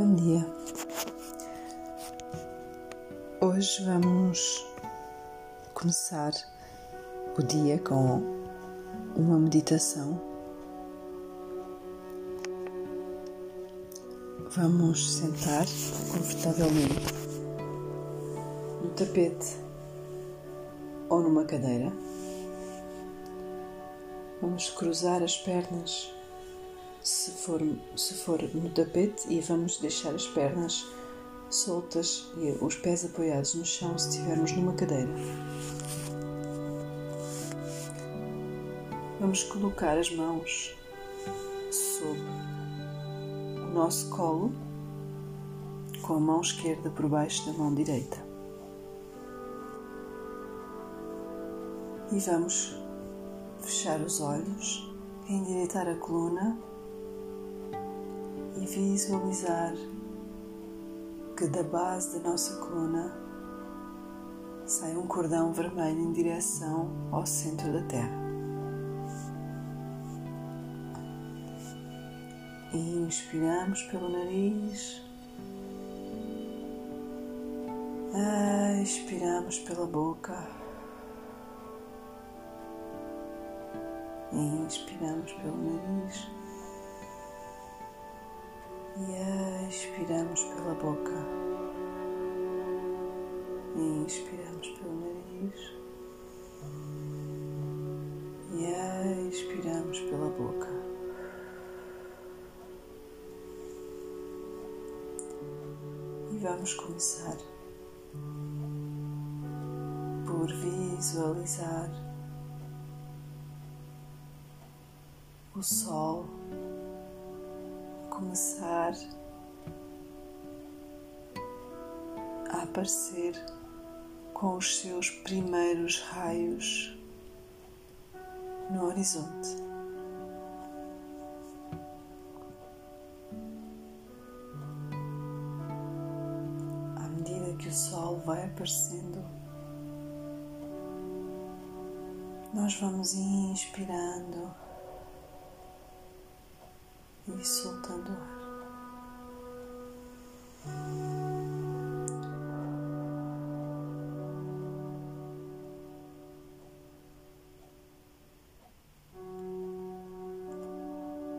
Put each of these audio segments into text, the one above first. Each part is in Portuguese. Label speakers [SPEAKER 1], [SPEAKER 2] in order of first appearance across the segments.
[SPEAKER 1] Bom dia. Hoje vamos começar o dia com uma meditação. Vamos sentar confortavelmente no tapete ou numa cadeira. Vamos cruzar as pernas se for, se for no tapete e vamos deixar as pernas soltas e os pés apoiados no chão se estivermos numa cadeira. Vamos colocar as mãos sob o nosso colo com a mão esquerda por baixo da mão direita. E vamos fechar os olhos, endireitar a coluna visualizar que da base da nossa coluna. Sai um cordão vermelho em direção ao centro da Terra. Inspiramos pelo nariz, expiramos pela boca, inspiramos pelo nariz e expiramos pela boca. Inspiramos pelo nariz e expiramos pela boca. E vamos começar por visualizar o sol começar a aparecer com os seus primeiros raios no horizonte. À medida que o sol vai aparecendo, nós vamos inspirando e soltando ar.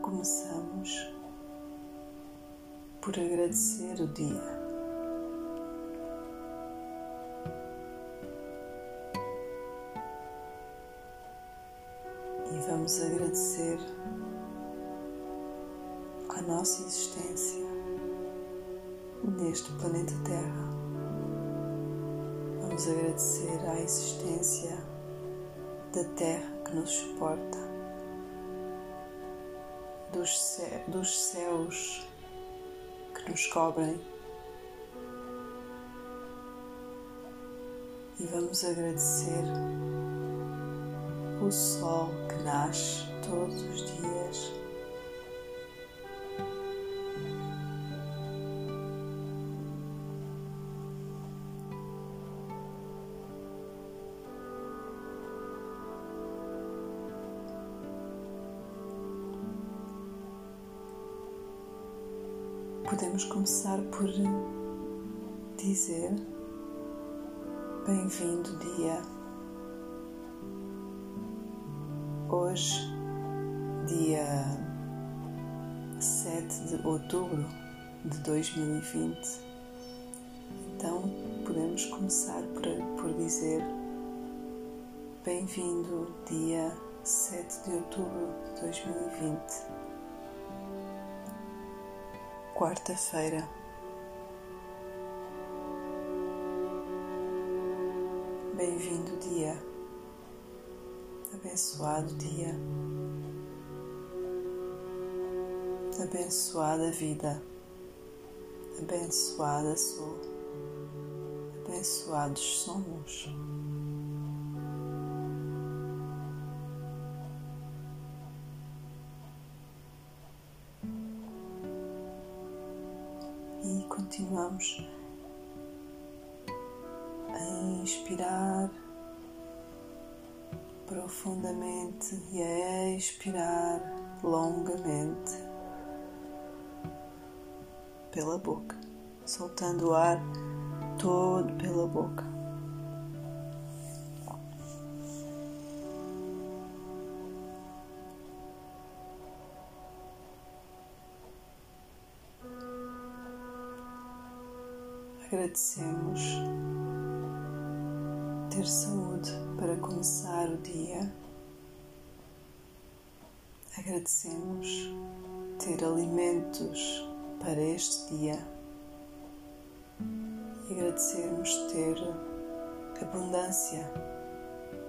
[SPEAKER 1] Começamos por agradecer o dia. E vamos agradecer a nossa existência neste planeta Terra. Vamos agradecer à existência da Terra que nos suporta, dos, dos céus que nos cobrem. E vamos agradecer o sol que nasce todos os dias podemos começar por dizer bem-vindo dia. Hoje, dia 7 de outubro de 2020. Então, podemos começar por, por dizer bem-vindo dia 7 de outubro de 2020 quarta-feira. Bem-vindo dia, abençoado dia, abençoada vida, abençoada sou, abençoados somos. Continuamos a inspirar profundamente e a expirar longamente. pela boca, soltando o ar todo pela boca. Agradecemos ter saúde para começar o dia. Agradecemos ter alimentos para este dia e agradecermos ter abundância,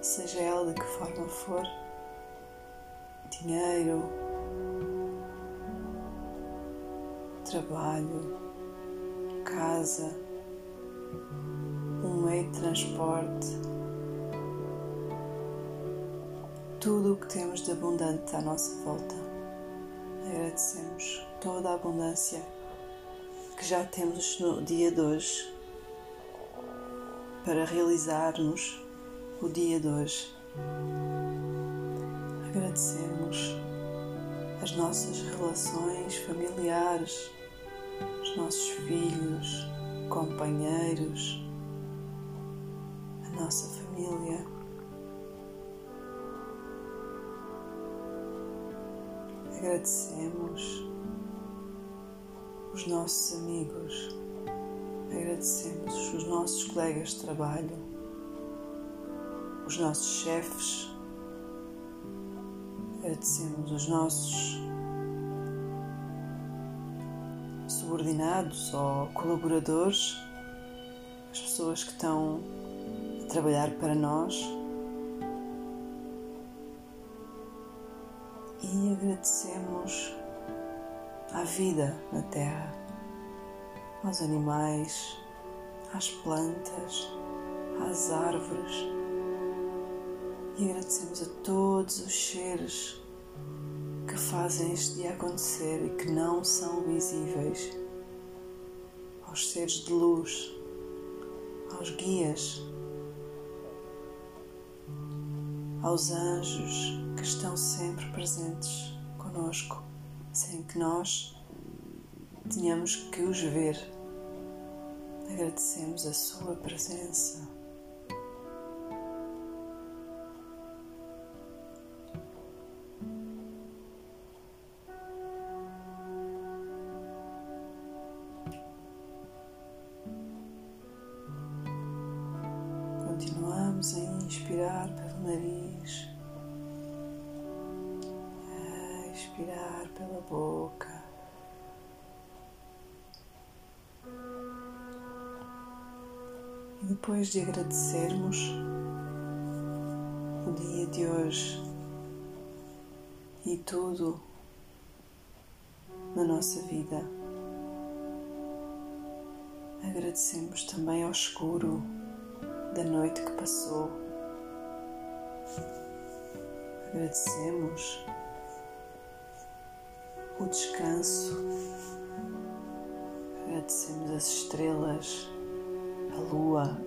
[SPEAKER 1] seja ela de que forma for, dinheiro, trabalho, casa, um meio de transporte, tudo o que temos de abundante à nossa volta. Agradecemos toda a abundância que já temos no dia de hoje para realizarmos o dia de hoje. Agradecemos as nossas relações familiares, os nossos filhos, companheiros, a nossa família. Agradecemos os nossos amigos, agradecemos os nossos colegas de trabalho, os nossos chefes, agradecemos os nossos subordinados ou colaboradores, as pessoas que estão a trabalhar para nós. E agradecemos à vida na Terra, aos animais, às plantas, às árvores e agradecemos a todos os seres que fazem este dia acontecer e que não são visíveis, aos seres de luz, aos guias, aos anjos que estão sempre presentes conosco, sem que nós tenhamos que os ver. Agradecemos a sua presença. A expirar pela boca. E depois de agradecermos o dia de hoje e tudo na nossa vida, agradecemos também ao escuro da noite que passou. Agradecemos o descanso, agradecemos as estrelas, a lua.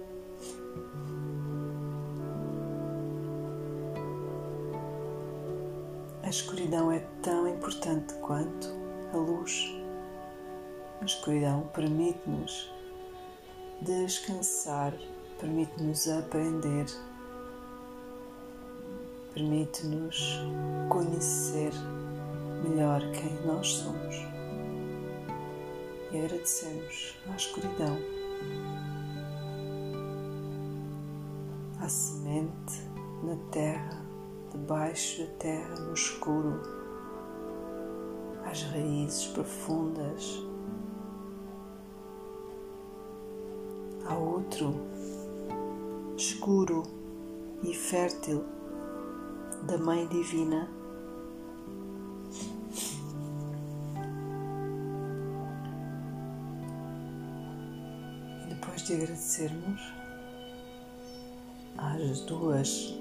[SPEAKER 1] A escuridão é tão importante quanto a luz. A escuridão permite-nos descansar permite-nos aprender, permite-nos conhecer melhor quem nós somos. E agradecemos à escuridão, à semente na terra, debaixo da terra, no escuro, às raízes profundas, ao outro escuro e fértil da Mãe Divina. De agradecermos. Às duas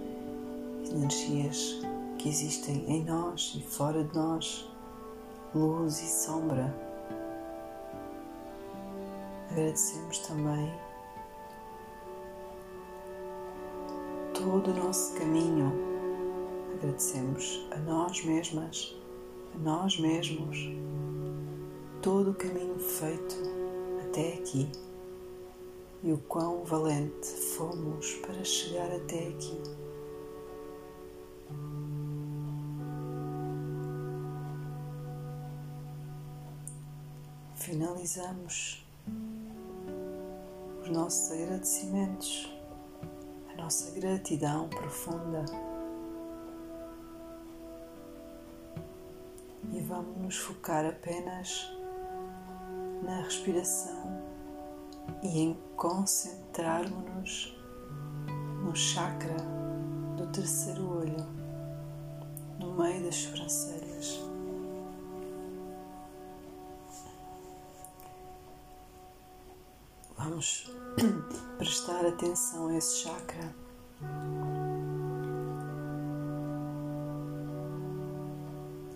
[SPEAKER 1] energias que existem em nós e fora de nós, luz e sombra, agradecemos também todo o nosso caminho. Agradecemos a nós mesmas, a nós mesmos, todo o caminho feito até aqui e o quão valente fomos para chegar até aqui. Finalizamos os nossos agradecimentos, a nossa gratidão profunda. E vamos nos focar apenas na respiração e em concentrarmos-nos no chakra do terceiro olho, no meio das sobrancelhas. Vamos prestar atenção a esse chakra.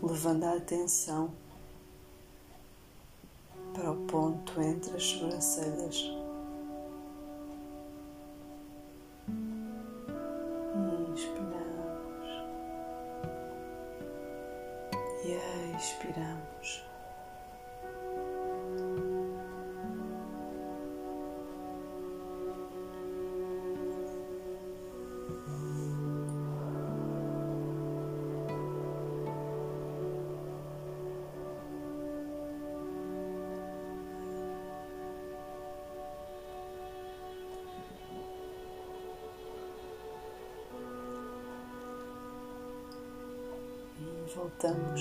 [SPEAKER 1] Levando a atenção ponto entre as sobrancelhas. Inspiramos e expiramos. Voltamos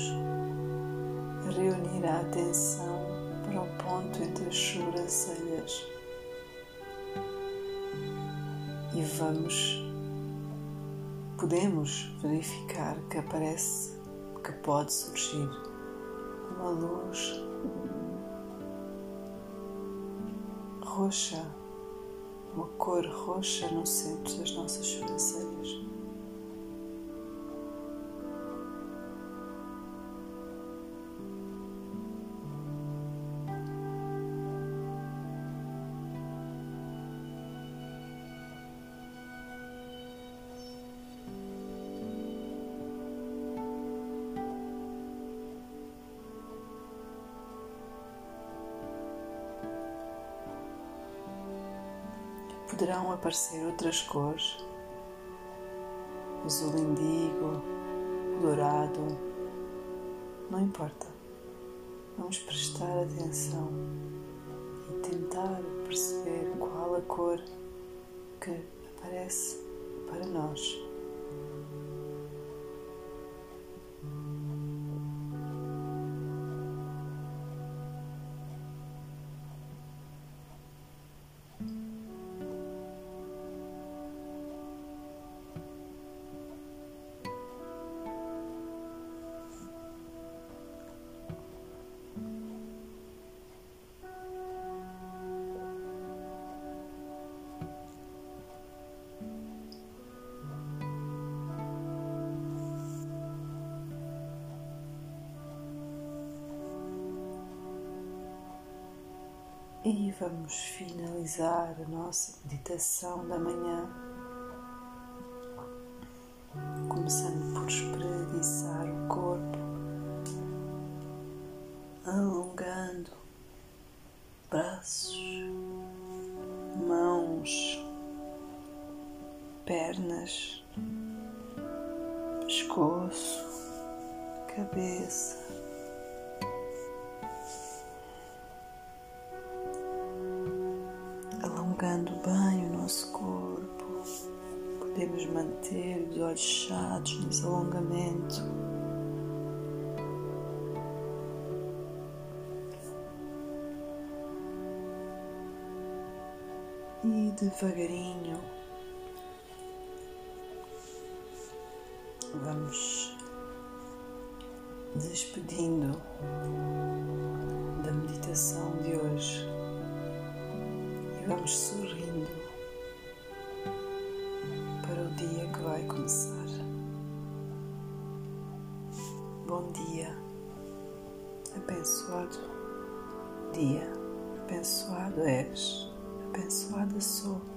[SPEAKER 1] a reunir a atenção para o ponto entre as sobrancelhas e vamos, podemos verificar que aparece, que pode surgir uma luz roxa, uma cor roxa no centro das nossas sobrancelhas. Poderão aparecer outras cores, azul indigo, dourado, não importa. Vamos prestar atenção e tentar perceber qual a cor que aparece para nós. E vamos finalizar a nossa meditação da manhã, começando por espreguiçar o corpo, alongando braços, mãos, pernas, pescoço, cabeça. Alongando bem o nosso corpo. Podemos manter os olhos fechados nesse alongamento. E devagarinho vamos despedindo da meditação de hoje vamos sorrindo para o dia que vai começar. Bom dia, abençoado dia, abençoado és, abençoada sou.